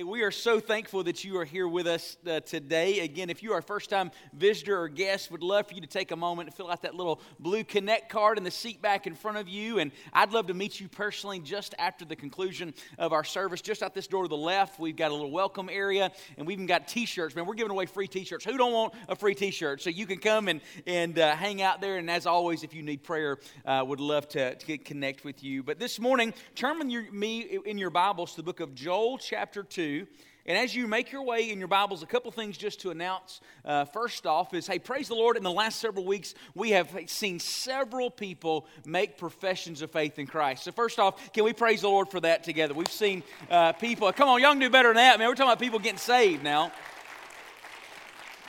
Hey, we are so thankful that you are here with us uh, today. Again, if you are a first time visitor or guest, would love for you to take a moment and fill out that little blue Connect card in the seat back in front of you. And I'd love to meet you personally just after the conclusion of our service. Just out this door to the left, we've got a little welcome area, and we've even got t shirts. Man, we're giving away free t shirts. Who don't want a free t shirt? So you can come and, and uh, hang out there. And as always, if you need prayer, uh, would love to, to connect with you. But this morning, turn your, me in your Bibles to the book of Joel, chapter 2. 2. And as you make your way in your Bibles, a couple things just to announce. Uh, first off, is hey, praise the Lord. In the last several weeks, we have seen several people make professions of faith in Christ. So, first off, can we praise the Lord for that together? We've seen uh, people, come on, y'all can do better than that, man. We're talking about people getting saved now.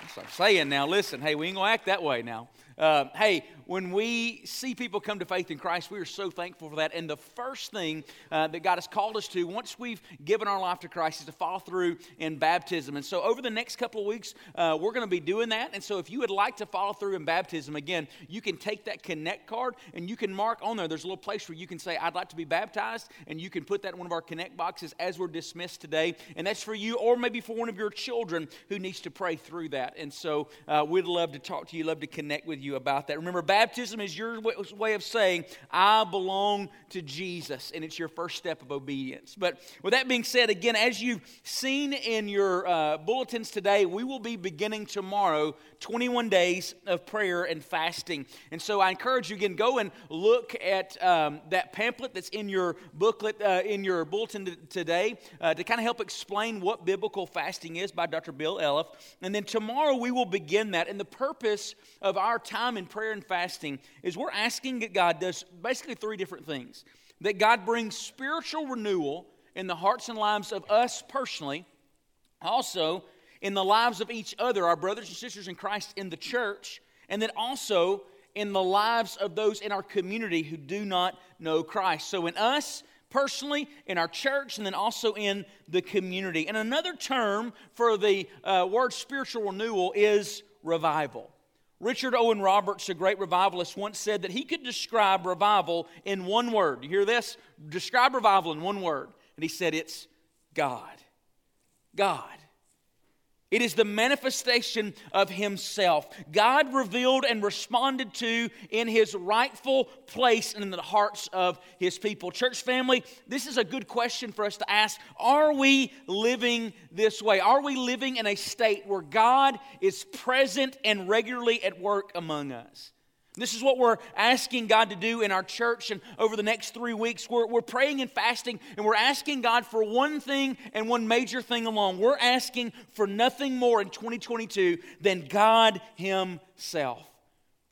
That's what I'm saying now. Listen, hey, we ain't going to act that way now. Uh, hey, when we see people come to faith in Christ, we are so thankful for that. And the first thing uh, that God has called us to, once we've given our life to Christ, is to follow through in baptism. And so, over the next couple of weeks, uh, we're going to be doing that. And so, if you would like to follow through in baptism, again, you can take that Connect card and you can mark on there. There's a little place where you can say, I'd like to be baptized. And you can put that in one of our Connect boxes as we're dismissed today. And that's for you, or maybe for one of your children who needs to pray through that. And so, uh, we'd love to talk to you, love to connect with you about that. Remember, baptism is your way of saying, I belong to Jesus, and it's your first step of obedience. But with that being said, again, as you've seen in your uh, bulletins today, we will be beginning tomorrow 21 days of prayer and fasting. And so I encourage you again, go and look at um, that pamphlet that's in your booklet, uh, in your bulletin t- today, uh, to kind of help explain what biblical fasting is by Dr. Bill Elliff. And then tomorrow we will begin that. And the purpose of our time in prayer and fasting is we're asking that God does basically three different things that God brings spiritual renewal in the hearts and lives of us personally. Also, in the lives of each other, our brothers and sisters in Christ in the church, and then also in the lives of those in our community who do not know Christ. So, in us personally, in our church, and then also in the community. And another term for the uh, word spiritual renewal is revival. Richard Owen Roberts, a great revivalist, once said that he could describe revival in one word. You hear this? Describe revival in one word. And he said it's God. God. It is the manifestation of Himself. God revealed and responded to in His rightful place and in the hearts of His people. Church family, this is a good question for us to ask. Are we living this way? Are we living in a state where God is present and regularly at work among us? This is what we're asking God to do in our church. And over the next three weeks, we're, we're praying and fasting, and we're asking God for one thing and one major thing alone. We're asking for nothing more in 2022 than God Himself.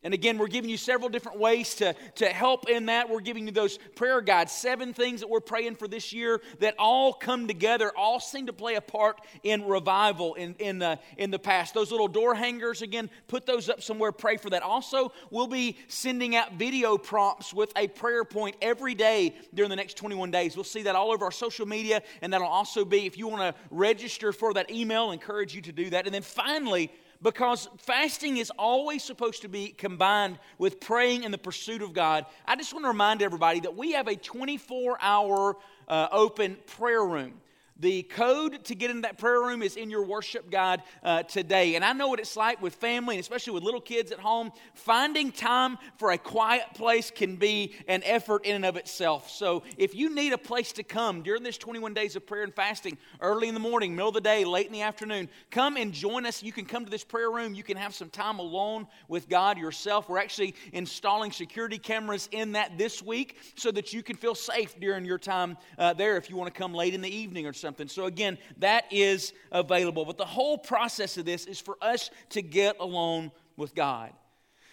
And again, we're giving you several different ways to, to help in that. We're giving you those prayer guides, seven things that we're praying for this year that all come together, all seem to play a part in revival in, in, the, in the past. Those little door hangers, again, put those up somewhere, pray for that. Also, we'll be sending out video prompts with a prayer point every day during the next 21 days. We'll see that all over our social media, and that'll also be, if you want to register for that email, encourage you to do that. And then finally, because fasting is always supposed to be combined with praying in the pursuit of God, I just want to remind everybody that we have a 24 hour uh, open prayer room. The code to get into that prayer room is in your worship guide uh, today. And I know what it's like with family, and especially with little kids at home. Finding time for a quiet place can be an effort in and of itself. So if you need a place to come during this 21 days of prayer and fasting, early in the morning, middle of the day, late in the afternoon, come and join us. You can come to this prayer room. You can have some time alone with God yourself. We're actually installing security cameras in that this week so that you can feel safe during your time uh, there if you want to come late in the evening or something something. So, again, that is available. But the whole process of this is for us to get alone with God.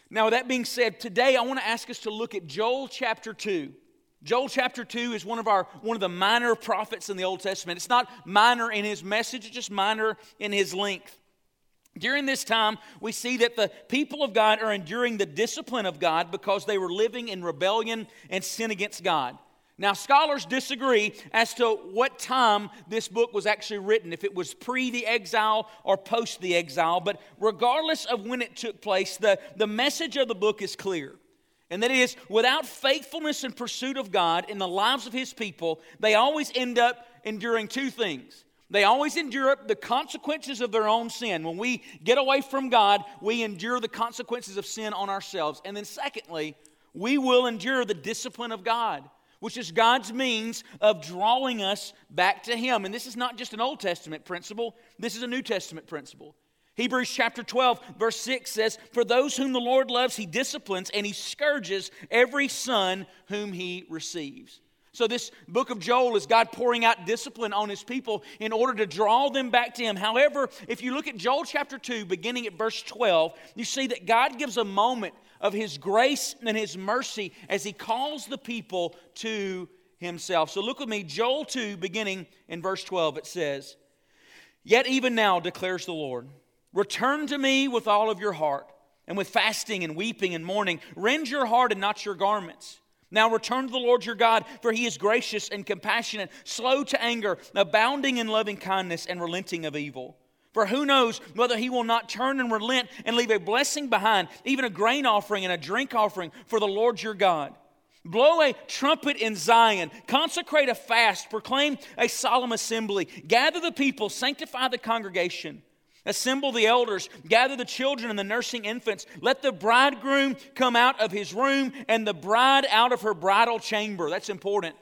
Now, that being said, today I want to ask us to look at Joel chapter 2. Joel chapter 2 is one of our one of the minor prophets in the Old Testament. It's not minor in his message, it's just minor in his length. During this time, we see that the people of God are enduring the discipline of God because they were living in rebellion and sin against God. Now, scholars disagree as to what time this book was actually written, if it was pre the exile or post the exile. But regardless of when it took place, the, the message of the book is clear. And that is, without faithfulness and pursuit of God in the lives of His people, they always end up enduring two things. They always endure the consequences of their own sin. When we get away from God, we endure the consequences of sin on ourselves. And then, secondly, we will endure the discipline of God, which is God's means of drawing us back to Him. And this is not just an Old Testament principle, this is a New Testament principle. Hebrews chapter 12, verse 6 says, For those whom the Lord loves, He disciplines and He scourges every son whom He receives. So, this book of Joel is God pouring out discipline on his people in order to draw them back to him. However, if you look at Joel chapter 2, beginning at verse 12, you see that God gives a moment of his grace and his mercy as he calls the people to himself. So, look with me, Joel 2, beginning in verse 12, it says, Yet even now declares the Lord, return to me with all of your heart, and with fasting and weeping and mourning. Rend your heart and not your garments. Now return to the Lord your God, for he is gracious and compassionate, slow to anger, abounding in loving kindness, and relenting of evil. For who knows whether he will not turn and relent and leave a blessing behind, even a grain offering and a drink offering for the Lord your God. Blow a trumpet in Zion, consecrate a fast, proclaim a solemn assembly, gather the people, sanctify the congregation. Assemble the elders, gather the children and the nursing infants. Let the bridegroom come out of his room and the bride out of her bridal chamber. That's important.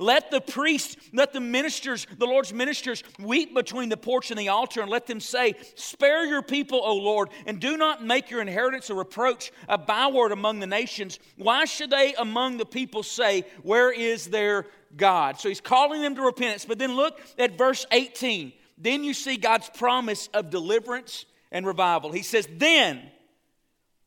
Let the priest, let the ministers, the Lord's ministers, weep between the porch and the altar and let them say, Spare your people, O Lord, and do not make your inheritance a reproach, a byword among the nations. Why should they among the people say, Where is their God? So he's calling them to repentance. But then look at verse 18. Then you see God's promise of deliverance and revival. He says, Then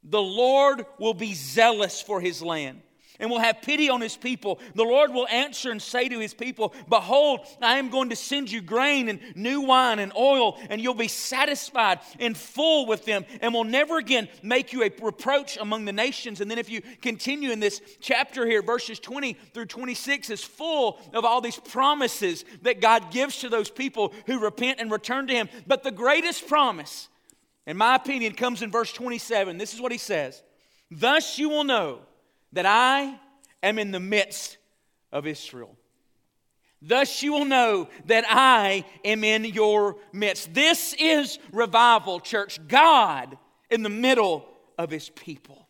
the Lord will be zealous for his land and will have pity on his people. The Lord will answer and say to his people, Behold, I am going to send you grain and new wine and oil, and you'll be satisfied and full with them, and will never again make you a reproach among the nations. And then, if you continue in this chapter here, verses 20 through 26 is full of all these promises that God gives to those people who repent and return to him. But the greatest promise, in my opinion, comes in verse 27. This is what he says Thus you will know that I am in the midst of Israel. Thus you will know that I am in your midst. This is revival, church. God in the middle of his people.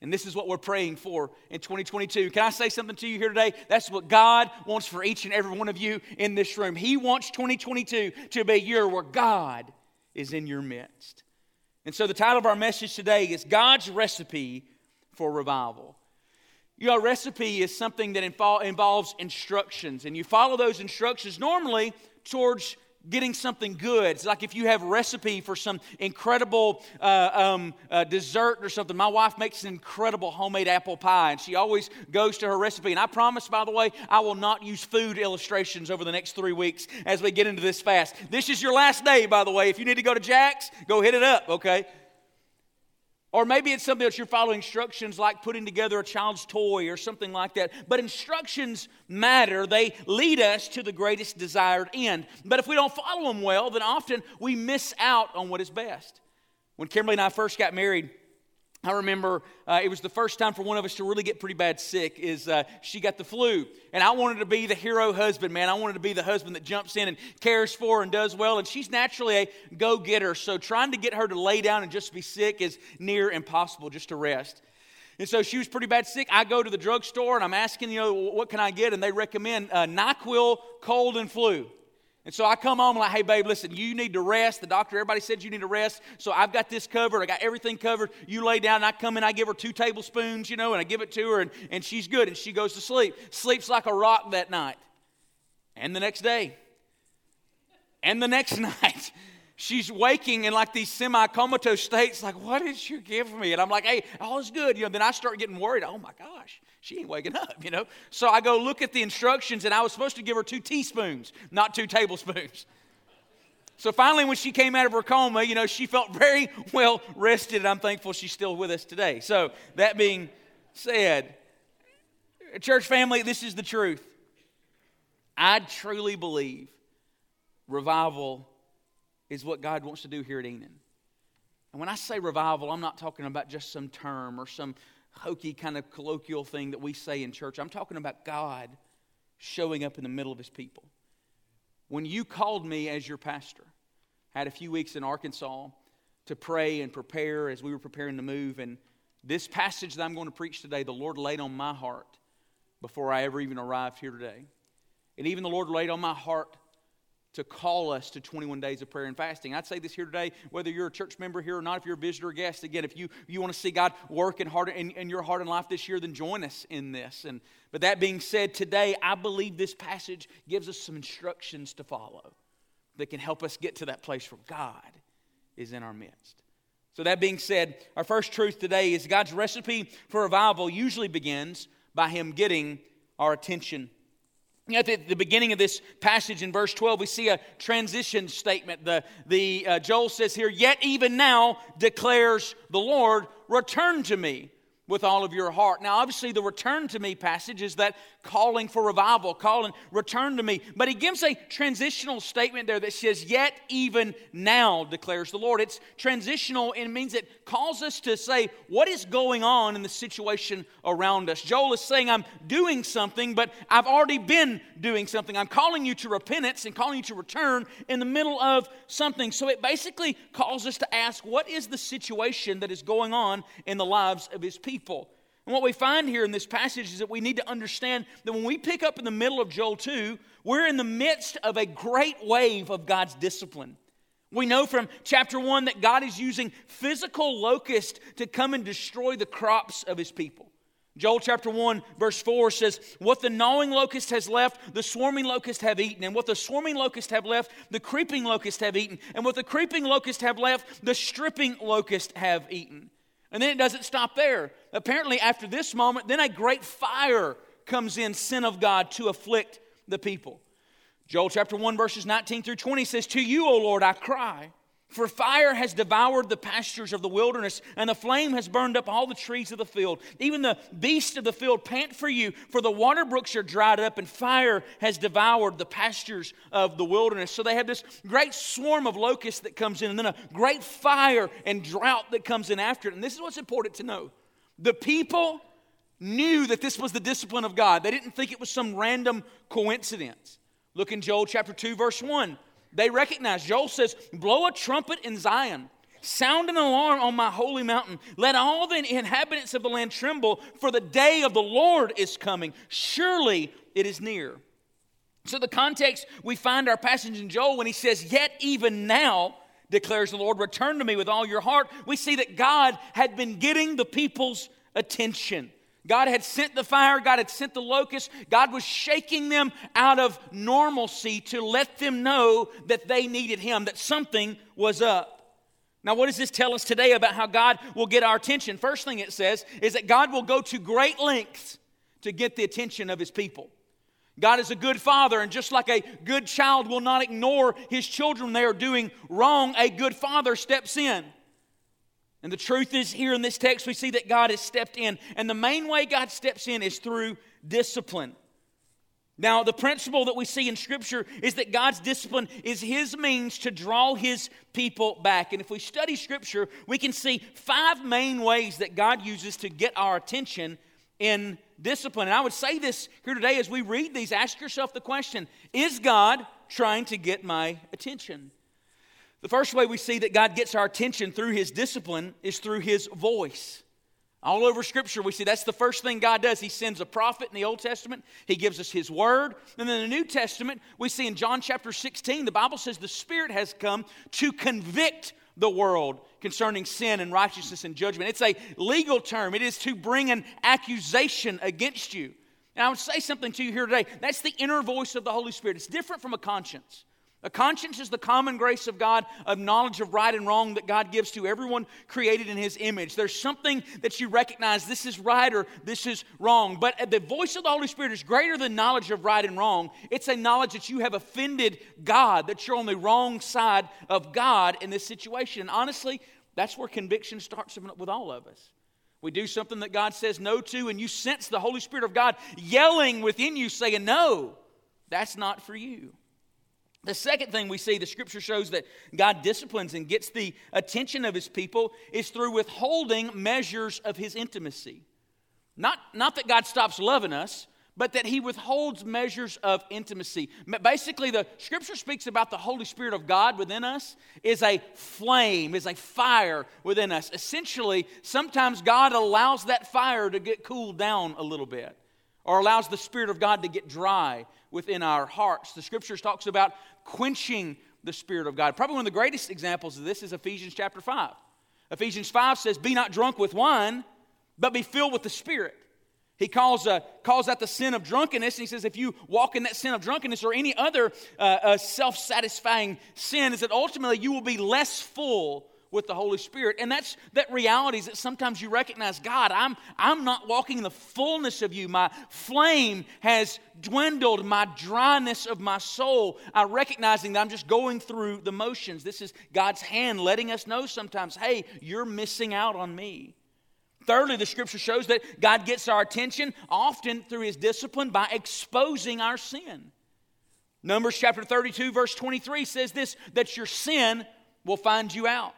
And this is what we're praying for in 2022. Can I say something to you here today? That's what God wants for each and every one of you in this room. He wants 2022 to be a year where God is in your midst. And so the title of our message today is God's Recipe for Revival. You know, a recipe is something that involves instructions, and you follow those instructions normally towards getting something good. It's like if you have a recipe for some incredible uh, um, uh, dessert or something. My wife makes an incredible homemade apple pie, and she always goes to her recipe. And I promise, by the way, I will not use food illustrations over the next three weeks as we get into this fast. This is your last day, by the way. If you need to go to Jack's, go hit it up, okay? Or maybe it's something that you're following instructions like putting together a child's toy or something like that. But instructions matter, they lead us to the greatest desired end. But if we don't follow them well, then often we miss out on what is best. When Kimberly and I first got married, I remember uh, it was the first time for one of us to really get pretty bad sick. Is uh, she got the flu, and I wanted to be the hero husband, man. I wanted to be the husband that jumps in and cares for and does well. And she's naturally a go-getter, so trying to get her to lay down and just be sick is near impossible, just to rest. And so she was pretty bad sick. I go to the drugstore and I'm asking, you know, what can I get? And they recommend uh, Nyquil cold and flu. And so I come home like, hey, babe, listen, you need to rest. The doctor, everybody said you need to rest. So I've got this covered. I got everything covered. You lay down, and I come in, I give her two tablespoons, you know, and I give it to her, and, and she's good, and she goes to sleep. Sleeps like a rock that night. And the next day. And the next night. She's waking in like these semi comatose states, like, what did you give me? And I'm like, hey, all is good. You know, then I start getting worried. Oh my gosh she ain't waking up, you know. So I go look at the instructions, and I was supposed to give her two teaspoons, not two tablespoons. So finally, when she came out of her coma, you know, she felt very well rested, and I'm thankful she's still with us today. So that being said, church family, this is the truth. I truly believe revival is what God wants to do here at Enon. And when I say revival, I'm not talking about just some term or some hokey kind of colloquial thing that we say in church. I'm talking about God showing up in the middle of his people. when you called me as your pastor, had a few weeks in Arkansas to pray and prepare as we were preparing to move. And this passage that I'm going to preach today, the Lord laid on my heart before I ever even arrived here today. And even the Lord laid on my heart to call us to 21 days of prayer and fasting. I'd say this here today, whether you're a church member here or not, if you're a visitor or guest, again, if you, you want to see God work in, heart, in, in your heart and life this year, then join us in this. And, but that being said, today I believe this passage gives us some instructions to follow that can help us get to that place where God is in our midst. So, that being said, our first truth today is God's recipe for revival usually begins by Him getting our attention at the, beginning of this passage in verse 12, we see a transition statement. The, the, uh, Joel says here, Yet even now declares the Lord, return to me with all of your heart. Now, obviously, the return to me passage is that calling for revival, calling, return to me. But he gives a transitional statement there that says, Yet even now declares the Lord. It's transitional and it means it calls us to say, What is going on in the situation around us? Joel is saying, I'm doing something, but I've already been doing something. I'm calling you to repentance and calling you to return in the middle of something. So it basically calls us to ask, What is the situation that is going on in the lives of his people? And what we find here in this passage is that we need to understand that when we pick up in the middle of Joel 2, we're in the midst of a great wave of God's discipline. We know from chapter 1 that God is using physical locusts to come and destroy the crops of his people. Joel chapter 1, verse 4 says, What the gnawing locust has left, the swarming locust have eaten. And what the swarming locust have left, the creeping locust have eaten. And what the creeping locust have left, the stripping locust have eaten. And then it doesn't stop there. Apparently, after this moment, then a great fire comes in, sin of God, to afflict the people. Joel chapter 1, verses 19 through 20 says, To you, O Lord, I cry. For fire has devoured the pastures of the wilderness, and the flame has burned up all the trees of the field. Even the beasts of the field pant for you, for the water brooks are dried up, and fire has devoured the pastures of the wilderness. So they have this great swarm of locusts that comes in, and then a great fire and drought that comes in after it. And this is what's important to know the people knew that this was the discipline of God, they didn't think it was some random coincidence. Look in Joel chapter 2, verse 1. They recognize, Joel says, Blow a trumpet in Zion. Sound an alarm on my holy mountain. Let all the inhabitants of the land tremble, for the day of the Lord is coming. Surely it is near. So, the context we find our passage in Joel when he says, Yet even now, declares the Lord, return to me with all your heart. We see that God had been getting the people's attention. God had sent the fire, God had sent the locust, God was shaking them out of normalcy to let them know that they needed Him, that something was up. Now, what does this tell us today about how God will get our attention? First thing it says is that God will go to great lengths to get the attention of His people. God is a good father, and just like a good child will not ignore his children they are doing wrong, a good father steps in. And the truth is, here in this text, we see that God has stepped in. And the main way God steps in is through discipline. Now, the principle that we see in Scripture is that God's discipline is His means to draw His people back. And if we study Scripture, we can see five main ways that God uses to get our attention in discipline. And I would say this here today as we read these ask yourself the question Is God trying to get my attention? The first way we see that God gets our attention through His discipline is through His voice. All over Scripture, we see that's the first thing God does. He sends a prophet in the Old Testament, He gives us His word. And then in the New Testament, we see in John chapter 16, the Bible says the Spirit has come to convict the world concerning sin and righteousness and judgment. It's a legal term, it is to bring an accusation against you. And I would say something to you here today. That's the inner voice of the Holy Spirit. It's different from a conscience. A conscience is the common grace of God of knowledge of right and wrong that God gives to everyone created in His image. There's something that you recognize this is right or this is wrong. But the voice of the Holy Spirit is greater than knowledge of right and wrong. It's a knowledge that you have offended God, that you're on the wrong side of God in this situation. And honestly, that's where conviction starts with all of us. We do something that God says no to, and you sense the Holy Spirit of God yelling within you, saying, No, that's not for you. The second thing we see, the scripture shows that God disciplines and gets the attention of his people is through withholding measures of his intimacy. Not, not that God stops loving us, but that he withholds measures of intimacy. Basically, the scripture speaks about the Holy Spirit of God within us is a flame, is a fire within us. Essentially, sometimes God allows that fire to get cooled down a little bit or allows the Spirit of God to get dry within our hearts. The scriptures talks about quenching the Spirit of God. Probably one of the greatest examples of this is Ephesians chapter 5. Ephesians 5 says, Be not drunk with wine, but be filled with the Spirit. He calls, uh, calls that the sin of drunkenness. And he says, if you walk in that sin of drunkenness or any other uh, uh, self satisfying sin, is that ultimately you will be less full with the Holy Spirit. And that's that reality is that sometimes you recognize, God, I'm, I'm not walking in the fullness of you. My flame has dwindled, my dryness of my soul. I'm recognizing that I'm just going through the motions. This is God's hand letting us know sometimes, hey, you're missing out on me. Thirdly, the scripture shows that God gets our attention often through his discipline by exposing our sin. Numbers chapter 32, verse 23 says this that your sin will find you out.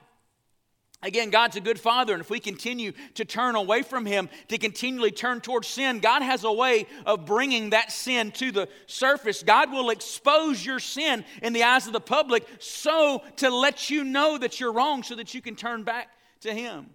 Again, God's a good father, and if we continue to turn away from Him, to continually turn towards sin, God has a way of bringing that sin to the surface. God will expose your sin in the eyes of the public so to let you know that you're wrong so that you can turn back to Him.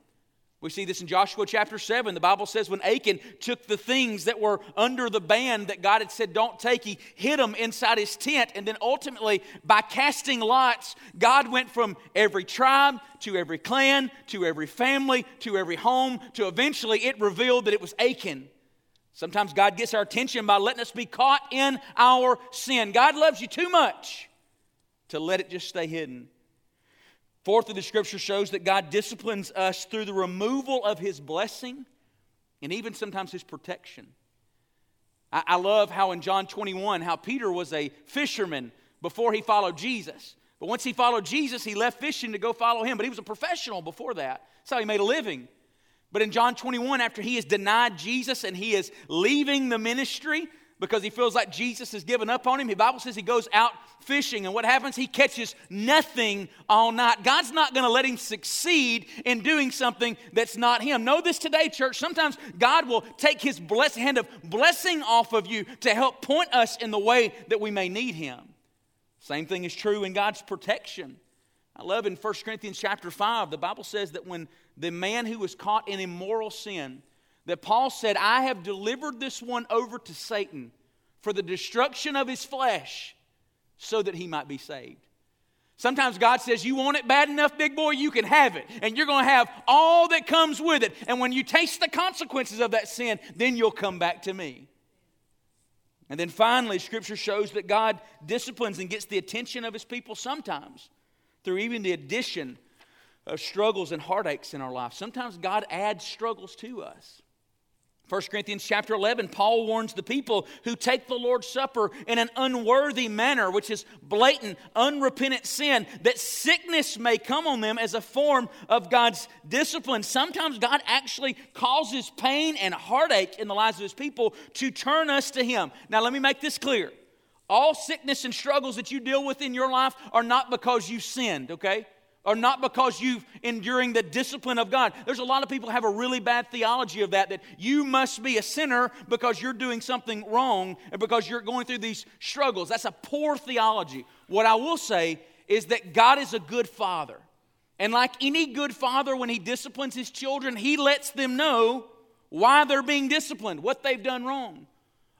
We see this in Joshua chapter 7. The Bible says when Achan took the things that were under the band that God had said don't take, he hid them inside his tent. And then ultimately, by casting lots, God went from every tribe to every clan to every family to every home to eventually it revealed that it was Achan. Sometimes God gets our attention by letting us be caught in our sin. God loves you too much to let it just stay hidden. Fourthly, the scripture shows that God disciplines us through the removal of his blessing and even sometimes his protection. I, I love how in John 21, how Peter was a fisherman before he followed Jesus. But once he followed Jesus, he left fishing to go follow him. But he was a professional before that. That's how he made a living. But in John 21, after he has denied Jesus and he is leaving the ministry, because he feels like Jesus has given up on him. The Bible says he goes out fishing, and what happens? He catches nothing all night. God's not going to let him succeed in doing something that's not him. Know this today, church. Sometimes God will take his blessed hand of blessing off of you to help point us in the way that we may need him. Same thing is true in God's protection. I love in 1 Corinthians chapter 5, the Bible says that when the man who was caught in immoral sin, that Paul said, I have delivered this one over to Satan for the destruction of his flesh so that he might be saved. Sometimes God says, You want it bad enough, big boy, you can have it. And you're going to have all that comes with it. And when you taste the consequences of that sin, then you'll come back to me. And then finally, Scripture shows that God disciplines and gets the attention of his people sometimes through even the addition of struggles and heartaches in our life. Sometimes God adds struggles to us. 1 Corinthians chapter 11, Paul warns the people who take the Lord's Supper in an unworthy manner, which is blatant, unrepentant sin, that sickness may come on them as a form of God's discipline. Sometimes God actually causes pain and heartache in the lives of his people to turn us to him. Now, let me make this clear. All sickness and struggles that you deal with in your life are not because you sinned, okay? Or not because you've enduring the discipline of God. There's a lot of people have a really bad theology of that that you must be a sinner because you're doing something wrong and because you're going through these struggles. That's a poor theology. What I will say is that God is a good father. And like any good father when he disciplines his children, he lets them know why they're being disciplined, what they've done wrong.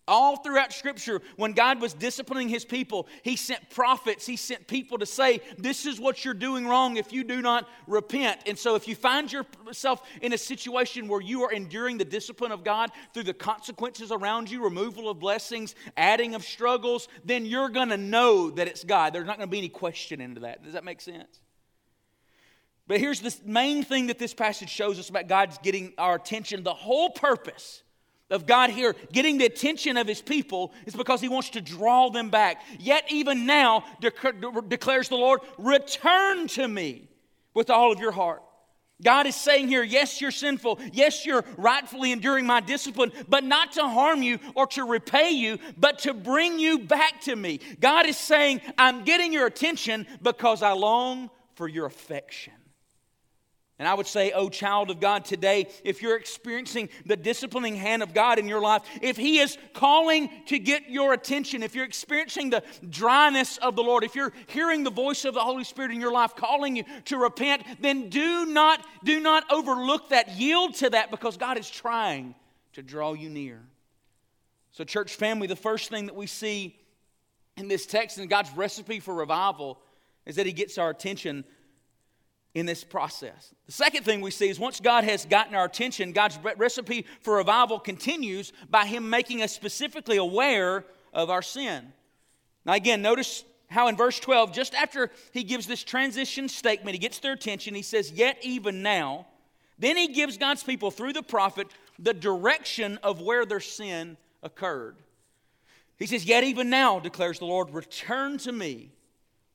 All throughout Scripture, when God was disciplining His people, He sent prophets, He sent people to say, This is what you're doing wrong if you do not repent. And so, if you find yourself in a situation where you are enduring the discipline of God through the consequences around you, removal of blessings, adding of struggles, then you're going to know that it's God. There's not going to be any question into that. Does that make sense? But here's the main thing that this passage shows us about God's getting our attention. The whole purpose of God here getting the attention of his people is because he wants to draw them back. Yet, even now, declares the Lord, return to me with all of your heart. God is saying here, yes, you're sinful. Yes, you're rightfully enduring my discipline, but not to harm you or to repay you, but to bring you back to me. God is saying, I'm getting your attention because I long for your affection. And I would say, oh, child of God, today, if you're experiencing the disciplining hand of God in your life, if He is calling to get your attention, if you're experiencing the dryness of the Lord, if you're hearing the voice of the Holy Spirit in your life calling you to repent, then do not, do not overlook that. Yield to that because God is trying to draw you near. So, church family, the first thing that we see in this text and God's recipe for revival is that He gets our attention in this process. The second thing we see is once God has gotten our attention, God's recipe for revival continues by Him making us specifically aware of our sin. Now, again, notice how in verse 12, just after He gives this transition statement, He gets their attention, He says, Yet even now, then He gives God's people through the prophet the direction of where their sin occurred. He says, Yet even now, declares the Lord, return to me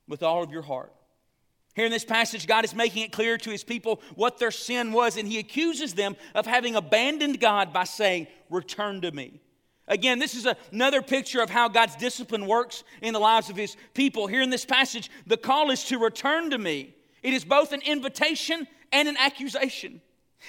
with all of your heart here in this passage, God is making it clear to his people what their sin was, and he accuses them of having abandoned God by saying, Return to me. Again, this is another picture of how God's discipline works in the lives of his people. Here in this passage, the call is to return to me. It is both an invitation and an accusation.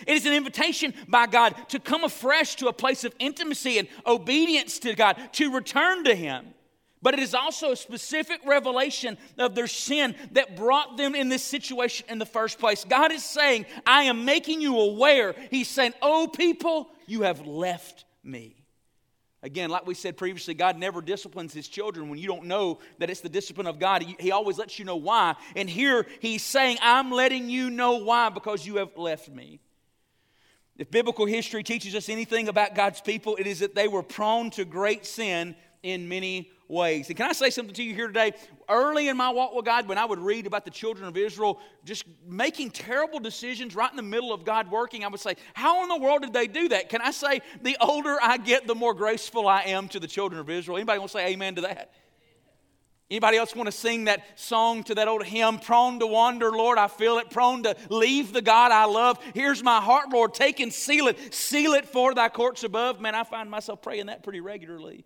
It is an invitation by God to come afresh to a place of intimacy and obedience to God, to return to Him. But it is also a specific revelation of their sin that brought them in this situation in the first place. God is saying, I am making you aware. He's saying, Oh, people, you have left me. Again, like we said previously, God never disciplines his children when you don't know that it's the discipline of God. He, always lets you know why. And here he's saying, I'm letting you know why because you have left me. If biblical history teaches us anything about God's people, it is that they were prone to great sin in many ways. And can I say something to you here today? Early in my walk with God, when I would read about the children of Israel just making terrible decisions right in the middle of God working, I would say, How in the world did they do that? Can I say, the older I get, the more graceful I am to the children of Israel? Anybody want to say amen to that? Anybody else want to sing that song to that old hymn, Prone to wander, Lord, I feel it, prone to leave the God I love. Here's my heart, Lord, take and seal it, seal it for thy courts above. Man, I find myself praying that pretty regularly.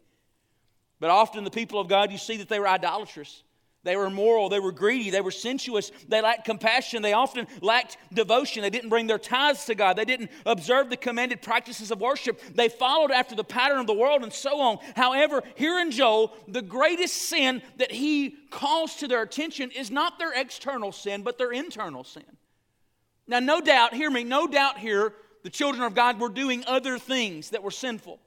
But often the people of God, you see that they were idolatrous. They were immoral. They were greedy. They were sensuous. They lacked compassion. They often lacked devotion. They didn't bring their tithes to God. They didn't observe the commanded practices of worship. They followed after the pattern of the world and so on. However, here in Joel, the greatest sin that he calls to their attention is not their external sin, but their internal sin. Now, no doubt, hear me, no doubt here, the children of God were doing other things that were sinful.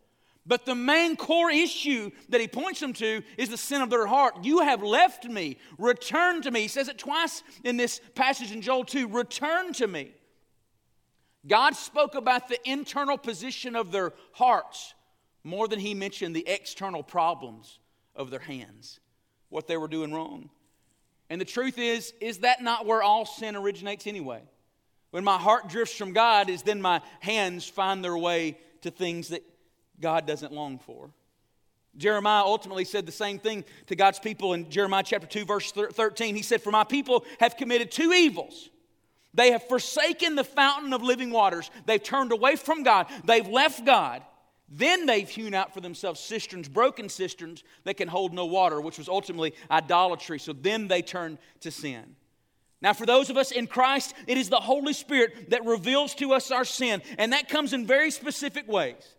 But the main core issue that he points them to is the sin of their heart. You have left me. Return to me. He says it twice in this passage in Joel 2 Return to me. God spoke about the internal position of their hearts more than he mentioned the external problems of their hands, what they were doing wrong. And the truth is, is that not where all sin originates anyway? When my heart drifts from God, is then my hands find their way to things that God doesn't long for. Jeremiah ultimately said the same thing to God's people in Jeremiah chapter 2, verse 13. He said, For my people have committed two evils. They have forsaken the fountain of living waters. They've turned away from God. They've left God. Then they've hewn out for themselves cisterns, broken cisterns that can hold no water, which was ultimately idolatry. So then they turned to sin. Now, for those of us in Christ, it is the Holy Spirit that reveals to us our sin, and that comes in very specific ways.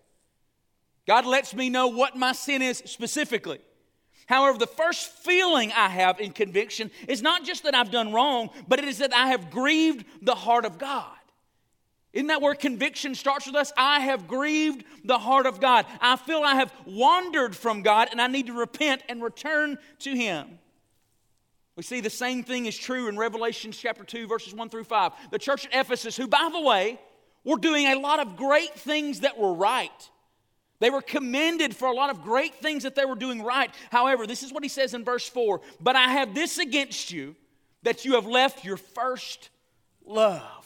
God lets me know what my sin is specifically. However, the first feeling I have in conviction is not just that I've done wrong, but it is that I have grieved the heart of God. Isn't that where conviction starts with us? I have grieved the heart of God. I feel I have wandered from God and I need to repent and return to Him. We see the same thing is true in Revelation chapter 2, verses 1 through 5. The church at Ephesus, who, by the way, were doing a lot of great things that were right. They were commended for a lot of great things that they were doing right. However, this is what he says in verse 4 But I have this against you, that you have left your first love.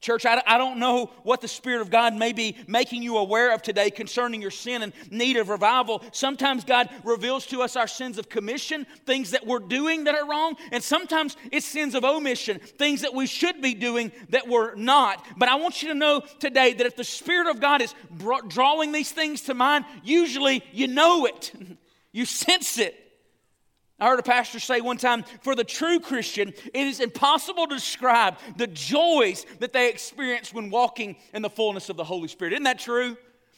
Church, I, I don't know what the Spirit of God may be making you aware of today concerning your sin and need of revival. Sometimes God reveals to us our sins of commission, things that we're doing that are wrong, and sometimes it's sins of omission, things that we should be doing that we're not. But I want you to know today that if the Spirit of God is drawing these things to mind, usually you know it, you sense it. I heard a pastor say one time for the true Christian, it is impossible to describe the joys that they experience when walking in the fullness of the Holy Spirit. Isn't that true?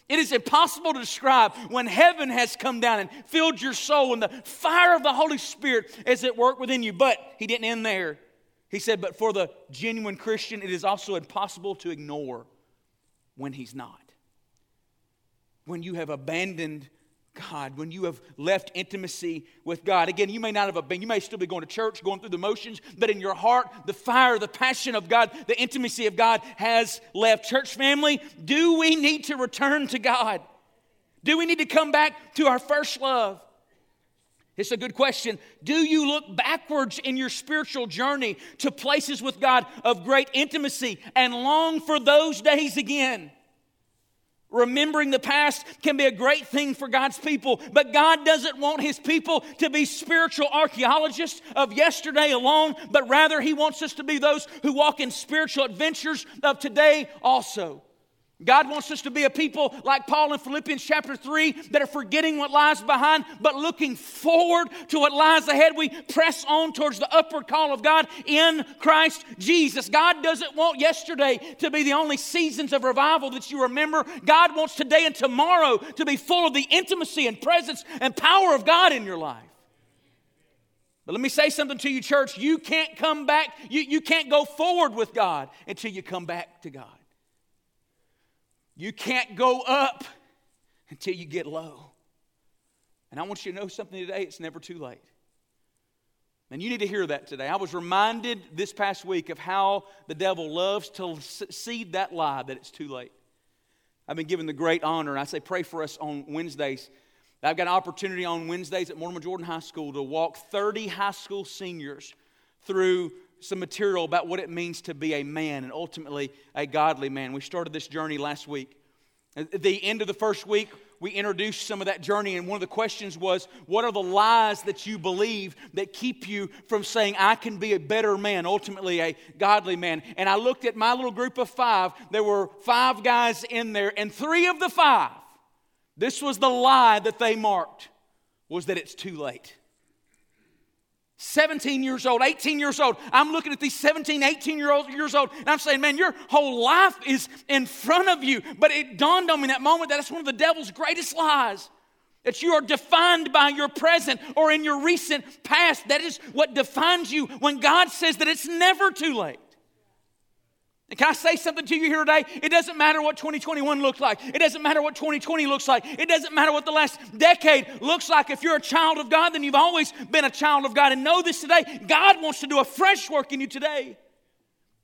It is impossible to describe when heaven has come down and filled your soul and the fire of the Holy Spirit is at work within you. But he didn't end there. He said, But for the genuine Christian, it is also impossible to ignore when he's not. When you have abandoned God, when you have left intimacy with God. Again, you may not have been, you may still be going to church, going through the motions, but in your heart, the fire, the passion of God, the intimacy of God has left. Church family, do we need to return to God? Do we need to come back to our first love? It's a good question. Do you look backwards in your spiritual journey to places with God of great intimacy and long for those days again? Remembering the past can be a great thing for God's people, but God doesn't want His people to be spiritual archaeologists of yesterday alone, but rather He wants us to be those who walk in spiritual adventures of today also. God wants us to be a people like Paul in Philippians chapter 3 that are forgetting what lies behind, but looking forward to what lies ahead. We press on towards the upward call of God in Christ Jesus. God doesn't want yesterday to be the only seasons of revival that you remember. God wants today and tomorrow to be full of the intimacy and presence and power of God in your life. But let me say something to you, church. You can't come back, you, you can't go forward with God until you come back to God. You can't go up until you get low. And I want you to know something today it's never too late. And you need to hear that today. I was reminded this past week of how the devil loves to seed that lie that it's too late. I've been given the great honor, and I say pray for us on Wednesdays. I've got an opportunity on Wednesdays at Mortimer Jordan High School to walk 30 high school seniors through some material about what it means to be a man and ultimately a godly man. We started this journey last week. At the end of the first week, we introduced some of that journey, and one of the questions was what are the lies that you believe that keep you from saying, I can be a better man, ultimately a godly man? And I looked at my little group of five. There were five guys in there, and three of the five, this was the lie that they marked, was that it's too late. 17 years old, 18 years old. I'm looking at these 17, 18 year old, years old, and I'm saying, man, your whole life is in front of you. But it dawned on me in that moment that that's one of the devil's greatest lies. That you are defined by your present or in your recent past. That is what defines you when God says that it's never too late. And can I say something to you here today? It doesn't matter what 2021 looks like. It doesn't matter what 2020 looks like. It doesn't matter what the last decade looks like. If you're a child of God, then you've always been a child of God. And know this today God wants to do a fresh work in you today.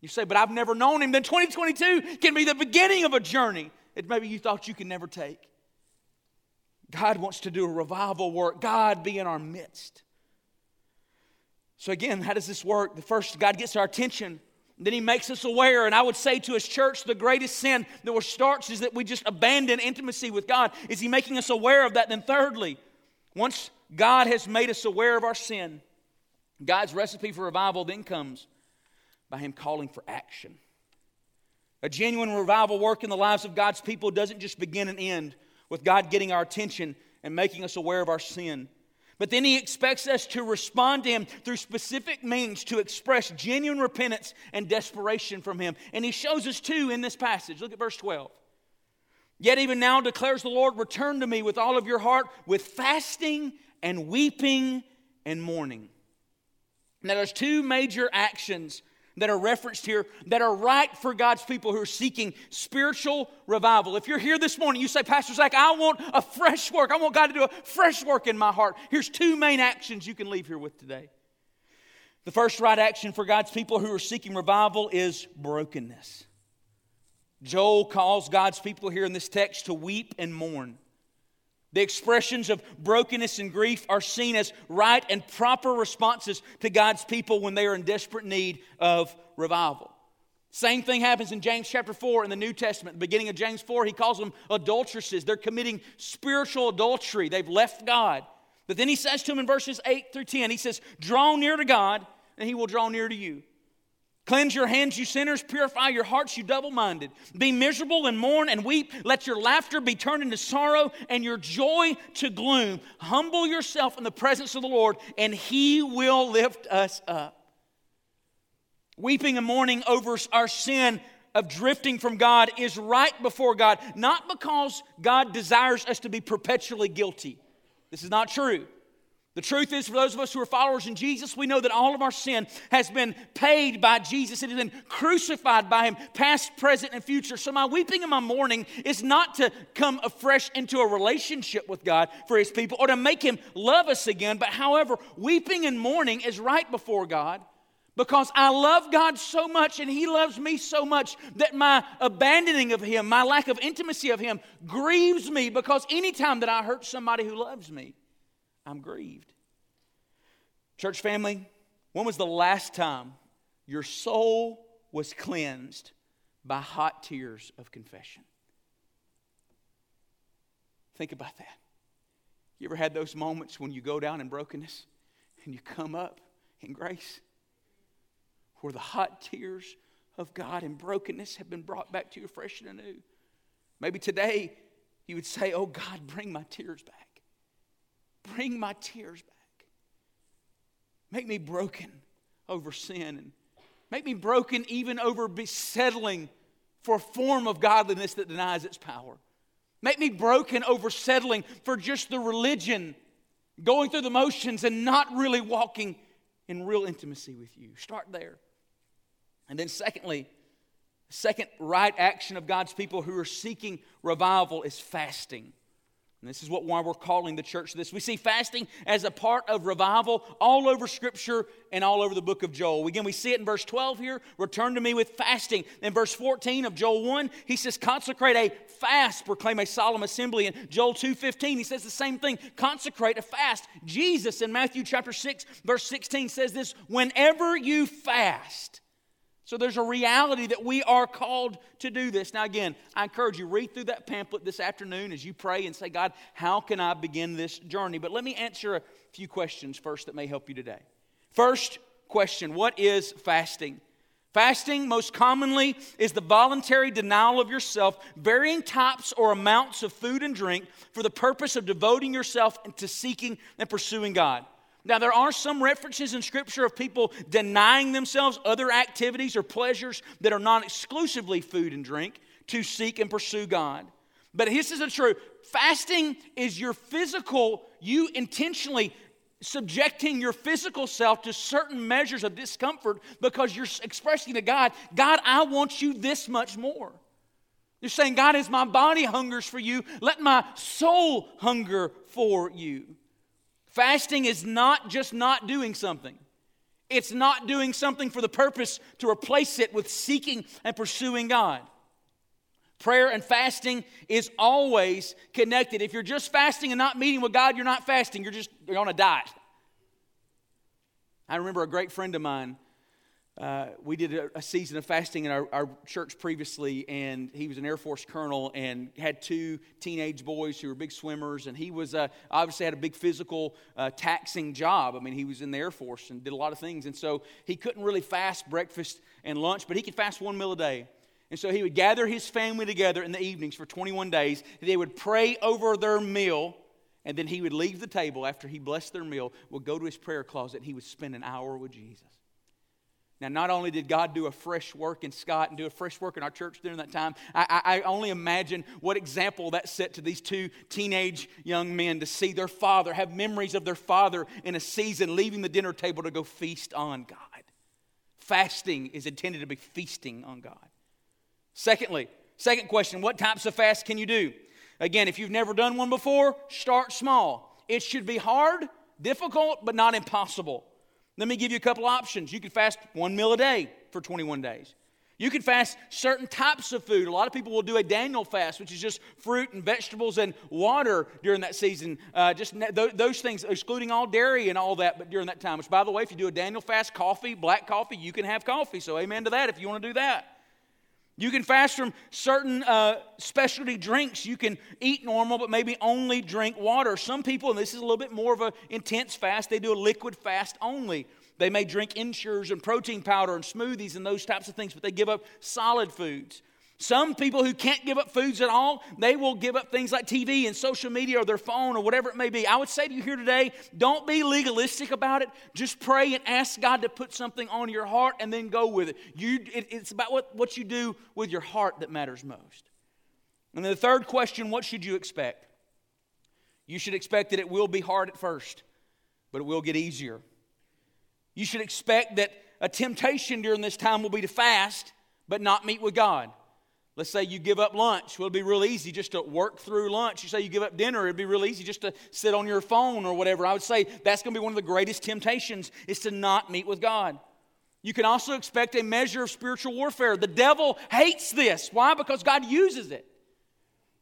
You say, but I've never known Him. Then 2022 can be the beginning of a journey that maybe you thought you could never take. God wants to do a revival work, God be in our midst. So, again, how does this work? The first, God gets our attention. Then he makes us aware. And I would say to his church, the greatest sin that we starts is that we just abandon intimacy with God. Is he making us aware of that? Then, thirdly, once God has made us aware of our sin, God's recipe for revival then comes by him calling for action. A genuine revival work in the lives of God's people doesn't just begin and end with God getting our attention and making us aware of our sin. But then he expects us to respond to him through specific means to express genuine repentance and desperation from him. And he shows us two in this passage. Look at verse 12. Yet even now declares the Lord, return to me with all of your heart, with fasting and weeping and mourning. Now, there's two major actions that are referenced here that are right for God's people who are seeking spiritual revival. If you're here this morning, you say, Pastor Zach, I want a fresh work. I want God to do a fresh work in my heart. Here's two main actions you can leave here with today. The first right action for God's people who are seeking revival is brokenness. Joel calls God's people here in this text to weep and mourn. The expressions of brokenness and grief are seen as right and proper responses to God's people when they are in desperate need of revival. Same thing happens in James chapter 4 in the New Testament. The beginning of James 4, he calls them adulteresses. They're committing spiritual adultery. They've left God. But then he says to them in verses 8 through 10, he says, Draw near to God, and he will draw near to you. Cleanse your hands, you sinners. Purify your hearts, you double minded. Be miserable and mourn and weep. Let your laughter be turned into sorrow and your joy to gloom. Humble yourself in the presence of the Lord, and he will lift us up. Weeping and mourning over our sin of drifting from God is right before God, not because God desires us to be perpetually guilty. This is not true. The truth is, for those of us who are followers in Jesus, we know that all of our sin has been paid by Jesus. It has been crucified by Him, past, present, and future. So, my weeping and my mourning is not to come afresh into a relationship with God for His people or to make Him love us again. But, however, weeping and mourning is right before God because I love God so much and He loves me so much that my abandoning of Him, my lack of intimacy of Him, grieves me because anytime that I hurt somebody who loves me, I'm grieved. Church family, when was the last time your soul was cleansed by hot tears of confession? Think about that. You ever had those moments when you go down in brokenness and you come up in grace? Where the hot tears of God and brokenness have been brought back to you fresh and anew. Maybe today you would say, Oh God, bring my tears back. Bring my tears back. Make me broken over sin and make me broken even over settling for a form of godliness that denies its power. Make me broken over settling for just the religion, going through the motions and not really walking in real intimacy with you. Start there. And then, secondly, second right action of God's people who are seeking revival is fasting. And this is what, why we're calling the church this. We see fasting as a part of revival all over Scripture and all over the book of Joel. Again, we see it in verse 12 here return to me with fasting. In verse 14 of Joel 1, he says, consecrate a fast, proclaim a solemn assembly. In Joel 2.15, he says the same thing, consecrate a fast. Jesus in Matthew chapter 6, verse 16 says this, whenever you fast, so there's a reality that we are called to do this. Now, again, I encourage you, read through that pamphlet this afternoon as you pray and say, God, how can I begin this journey? But let me answer a few questions first that may help you today. First question What is fasting? Fasting, most commonly, is the voluntary denial of yourself, varying types or amounts of food and drink for the purpose of devoting yourself to seeking and pursuing God. Now, there are some references in Scripture of people denying themselves other activities or pleasures that are not exclusively food and drink to seek and pursue God. But this is the truth fasting is your physical, you intentionally subjecting your physical self to certain measures of discomfort because you're expressing to God, God, I want you this much more. You're saying, God, as my body hungers for you, let my soul hunger for you. Fasting is not just not doing something. It's not doing something for the purpose to replace it with seeking and pursuing God. Prayer and fasting is always connected. If you're just fasting and not meeting with God, you're not fasting, you're just you're on a diet. I remember a great friend of mine uh, we did a, a, season of fasting in our, our, church previously, and he was an Air Force colonel and had two teenage boys who were big swimmers. And he was uh, obviously had a big physical, uh, taxing job. I mean, he was in the Air Force and did a lot of things. And so he couldn't really fast breakfast and lunch, but he could fast one meal a day. And so he would gather his family together in the evenings for 21 days. They would pray over their meal, and then he would leave the table after he blessed their meal, would go to his prayer closet, and he would spend an hour with Jesus. Now, not only did God do a fresh work in Scott and do a fresh work in our church during that time, I, I, I, only imagine what example that set to these two teenage young men to see their father, have memories of their father in a season leaving the dinner table to go feast on God. Fasting is intended to be feasting on God. Secondly, second question what types of fast can you do? Again, if you've never done one before, start small. It should be hard, difficult, but not impossible. Let me give you a couple options. You can fast one meal a day for 21 days. You can fast certain types of food. A lot of people will do a Daniel fast, which is just fruit and vegetables and water during that season. Uh, just th- those things, excluding all dairy and all that, but during that time. Which, by the way, if you do a Daniel fast, coffee, black coffee, you can have coffee. So, amen to that if you want to do that. You can fast from certain uh, specialty drinks. You can eat normal, but maybe only drink water. Some people, and this is a little bit more of an intense fast, they do a liquid fast only. They may drink Ensures and protein powder and smoothies and those types of things, but they give up solid foods. Some people who can't give up foods at all, they will give up things like TV and social media or their phone or whatever it may be. I would say to you here today, don't be legalistic about it. Just pray and ask God to put something on your heart and then go with it. You, it it's about what, what you do with your heart that matters most. And then the third question what should you expect? You should expect that it will be hard at first, but it will get easier. You should expect that a temptation during this time will be to fast, but not meet with God. Let's say you give up lunch. Well, it'll be real easy just to work through lunch. You say you give up dinner, it'd be real easy just to sit on your phone or whatever. I would say that's going to be one of the greatest temptations is to not meet with God. You can also expect a measure of spiritual warfare. The devil hates this. Why? Because God uses it.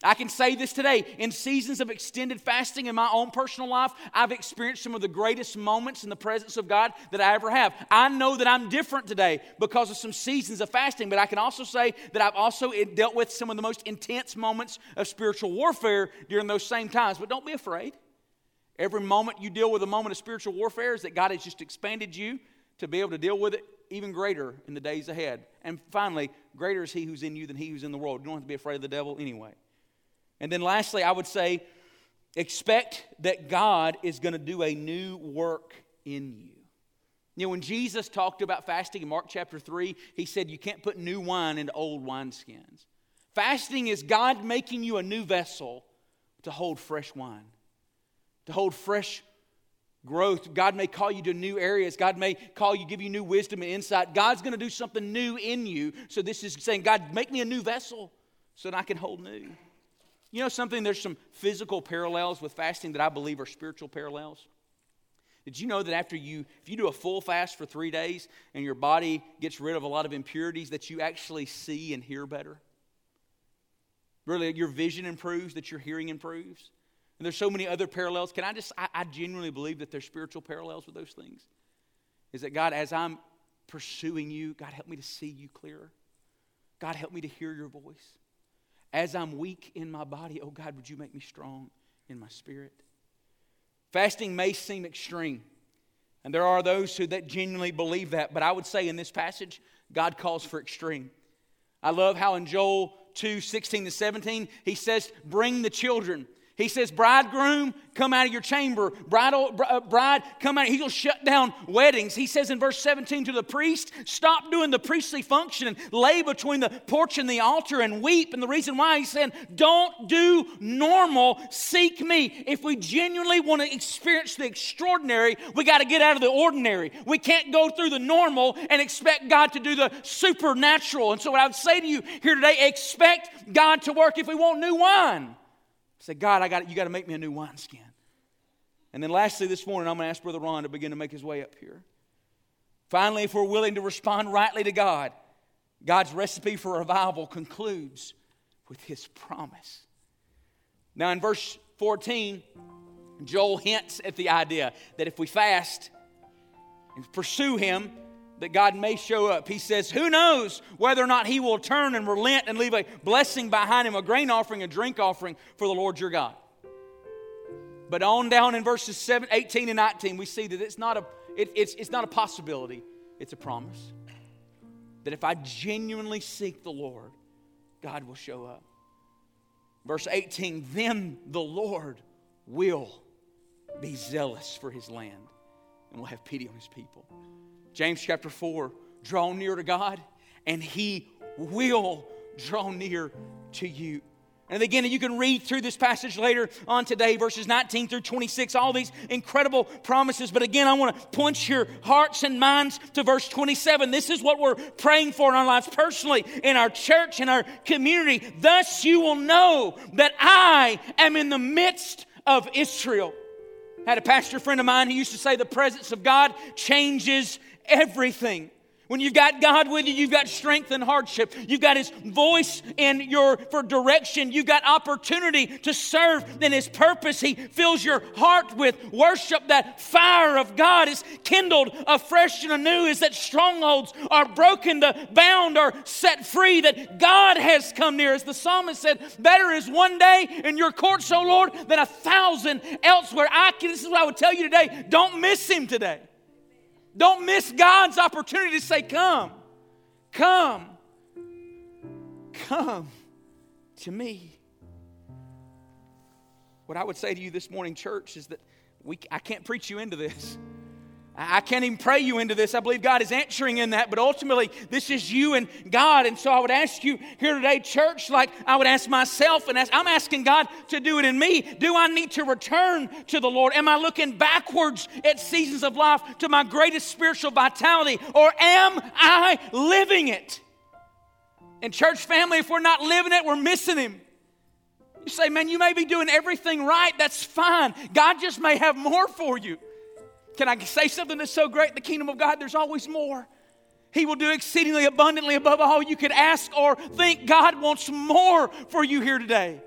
I can say this today. In seasons of extended fasting in my own personal life, I've experienced some of the greatest moments in the presence of God that I ever have. I know that I'm different today because of some seasons of fasting, but I can also say that I've also dealt with some of the most intense moments of spiritual warfare during those same times. But don't be afraid. Every moment you deal with a moment of spiritual warfare is that God has just expanded you to be able to deal with it even greater in the days ahead. And finally, greater is He who's in you than He who's in the world. You don't have to be afraid of the devil anyway. And then lastly, I would say expect that God is going to do a new work in you. You know, when Jesus talked about fasting in Mark chapter 3, he said you can't put new wine into old wineskins. Fasting is God making you a new vessel to hold fresh wine, to hold fresh growth. God may call you to new areas. God may call you, give you new wisdom and insight. God's going to do something new in you. So this is saying, God, make me a new vessel so that I can hold new. You know something? There's some physical parallels with fasting that I believe are spiritual parallels. Did you know that after you, if you do a full fast for three days and your body gets rid of a lot of impurities, that you actually see and hear better? Really, your vision improves, that your hearing improves. And there's so many other parallels. Can I just, I, I genuinely believe that there's spiritual parallels with those things. Is that God, as I'm pursuing you, God, help me to see you clearer. God, help me to hear your voice. As I'm weak in my body, oh God, would you make me strong in my spirit? Fasting may seem extreme, and there are those who that genuinely believe that, but I would say in this passage, God calls for extreme. I love how in Joel 2 16 to 17, he says, Bring the children. He says, Bridegroom, come out of your chamber. Bridal, uh, bride, come out. He'll shut down weddings. He says in verse 17 to the priest, Stop doing the priestly function and lay between the porch and the altar and weep. And the reason why he's saying, Don't do normal, seek me. If we genuinely want to experience the extraordinary, we got to get out of the ordinary. We can't go through the normal and expect God to do the supernatural. And so, what I would say to you here today, expect God to work if we want new wine. Say, God, I got you got to make me a new wineskin. And then lastly, this morning, I'm going to ask Brother Ron to begin to make his way up here. Finally, if we're willing to respond rightly to God, God's recipe for revival concludes with his promise. Now, in verse 14, Joel hints at the idea that if we fast and pursue him, that God may show up. He says, Who knows whether or not He will turn and relent and leave a blessing behind Him, a grain offering, a drink offering for the Lord your God. But on down in verses 7, 18 and 19, we see that it's not a, it, it's, it's not a possibility, it's a promise. That if I genuinely seek the Lord, God will show up. Verse 18, then the Lord will be zealous for his land and will have pity on his people. James chapter 4 draw near to God, and He will draw near to you. And again, you can read through this passage later on today, verses 19 through 26, all these incredible promises. But again, I want to point your hearts and minds to verse 27. This is what we're praying for in our lives personally, in our church, in our community. Thus you will know that I am in the midst of Israel. I had a pastor friend of mine who used to say the presence of God changes everything. When you've got God with you, you've got strength in hardship. You've got His voice in your for direction. You've got opportunity to serve. Then His purpose, He fills your heart with worship. That fire of God is kindled afresh and anew. Is that strongholds are broken, the bound are set free. That God has come near. As the psalmist said, "Better is one day in Your courts, O Lord, than a thousand elsewhere." I can, this is what I would tell you today. Don't miss Him today. Don't miss God's opportunity to say, Come, come, come to me. What I would say to you this morning, church, is that we, I can't preach you into this. I can't even pray you into this. I believe God is answering in that, but ultimately, this is you and God. And so I would ask you here today, church, like I would ask myself, and ask, I'm asking God to do it in me. Do I need to return to the Lord? Am I looking backwards at seasons of life to my greatest spiritual vitality, or am I living it? And, church family, if we're not living it, we're missing Him. You say, man, you may be doing everything right. That's fine. God just may have more for you. Can I say something that's so great? The kingdom of God, there's always more. He will do exceedingly abundantly above all you could ask or think. God wants more for you here today.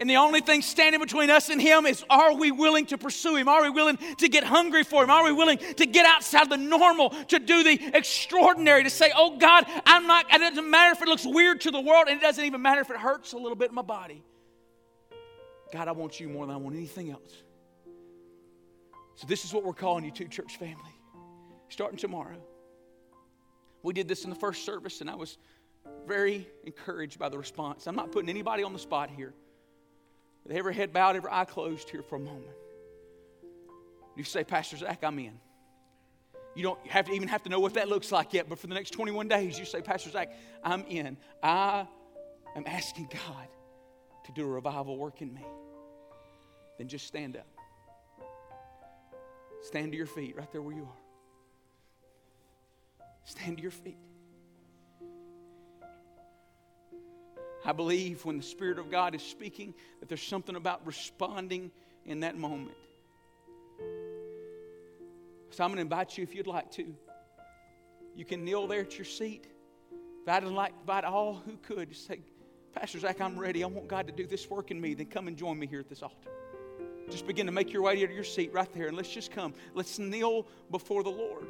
And the only thing standing between us and Him is are we willing to pursue Him? Are we willing to get hungry for Him? Are we willing to get outside the normal, to do the extraordinary, to say, oh God, I'm not, it doesn't matter if it looks weird to the world, and it doesn't even matter if it hurts a little bit in my body. God, I want you more than I want anything else. So, this is what we're calling you to, church family, starting tomorrow. We did this in the first service, and I was very encouraged by the response. I'm not putting anybody on the spot here. With every head bowed, every eye closed here for a moment. You say, Pastor Zach, I'm in. You don't have to even have to know what that looks like yet, but for the next 21 days, you say, Pastor Zach, I'm in. I am asking God to do a revival work in me. Then just stand up. Stand to your feet right there where you are. Stand to your feet. I believe when the Spirit of God is speaking that there's something about responding in that moment. So I'm going to invite you, if you'd like to, you can kneel there at your seat. If I'd like invite all who could. Just say, Pastor Zach, I'm ready. I want God to do this work in me. Then come and join me here at this altar. Just begin to make your way to your seat right there and let's just come. Let's kneel before the Lord.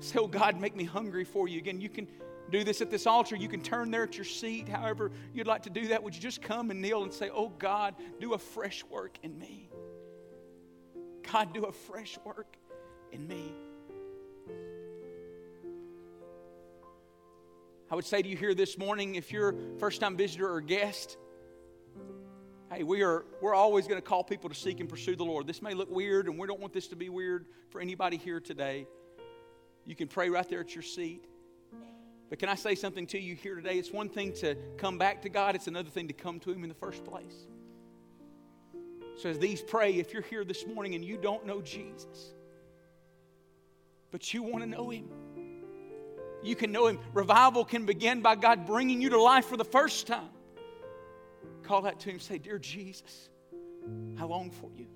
Say, Oh God, make me hungry for you. Again, you can do this at this altar. You can turn there at your seat, however you'd like to do that. Would you just come and kneel and say, Oh God, do a fresh work in me? God, do a fresh work in me. I would say to you here this morning, if you're a first time visitor or guest, Hey, we are we're always going to call people to seek and pursue the Lord. This may look weird, and we don't want this to be weird for anybody here today. You can pray right there at your seat. But can I say something to you here today? It's one thing to come back to God, it's another thing to come to Him in the first place. So, as these pray, if you're here this morning and you don't know Jesus, but you want to know Him, you can know Him. Revival can begin by God bringing you to life for the first time. Call that to him say, Dear Jesus, I long for you.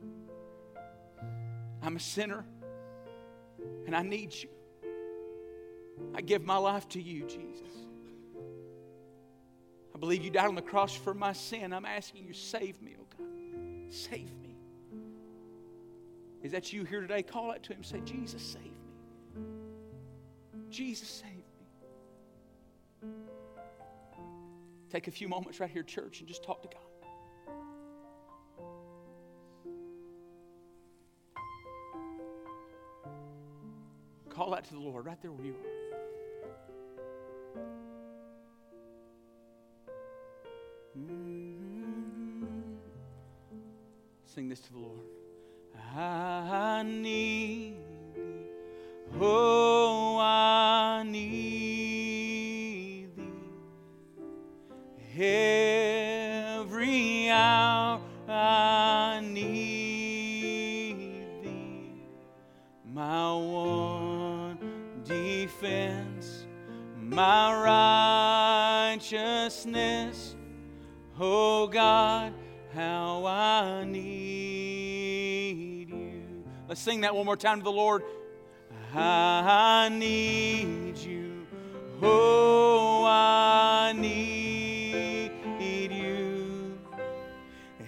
I'm a sinner and I need you. I give my life to you, Jesus. I believe you died on the cross for my sin. I'm asking you, save me, oh God. Save me. Is that you here today? Call out to him. Say, Jesus, save me. Jesus, save. Take a few moments right here, church, and just talk to God. Call out to the Lord right there where you are. Mm-hmm. Sing this to the Lord. I need. Oh, righteousness. Oh God, how I need you. Let's sing that one more time to the Lord. I need you. Oh, I need you.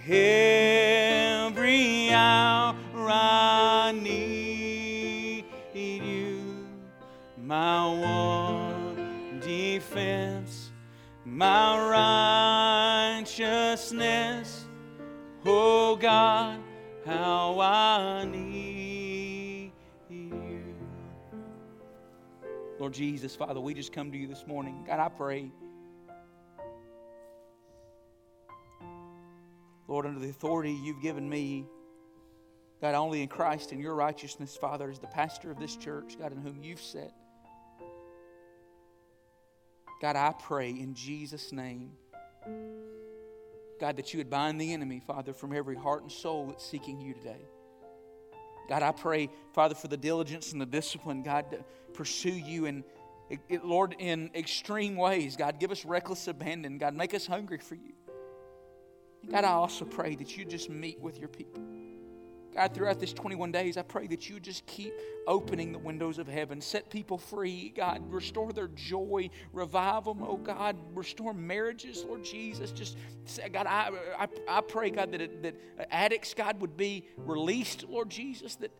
Every hour I need you. My one defense, my righteousness. Oh God, how I need you. Lord Jesus, Father, we just come to you this morning. God, I pray. Lord, under the authority you've given me, God, only in Christ and your righteousness, Father, as the pastor of this church, God, in whom you've set. God, I pray in Jesus' name, God, that you would bind the enemy, Father, from every heart and soul that's seeking you today. God, I pray, Father, for the diligence and the discipline, God, to pursue you and Lord, in extreme ways. God, give us reckless abandon. God, make us hungry for you. God, I also pray that you just meet with your people. God, throughout this 21 days, I pray that you just keep opening the windows of heaven, set people free. God, restore their joy, revive them. Oh, God, restore marriages, Lord Jesus. Just, God, I, I, I pray, God, that, that addicts, God, would be released, Lord Jesus, that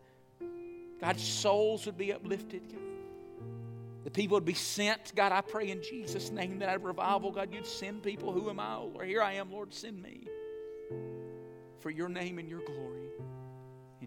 God's souls would be uplifted. God. The people would be sent. God, I pray in Jesus' name that of revival, God, you'd send people. Who am I? Lord, here I am, Lord, send me. For your name and your glory.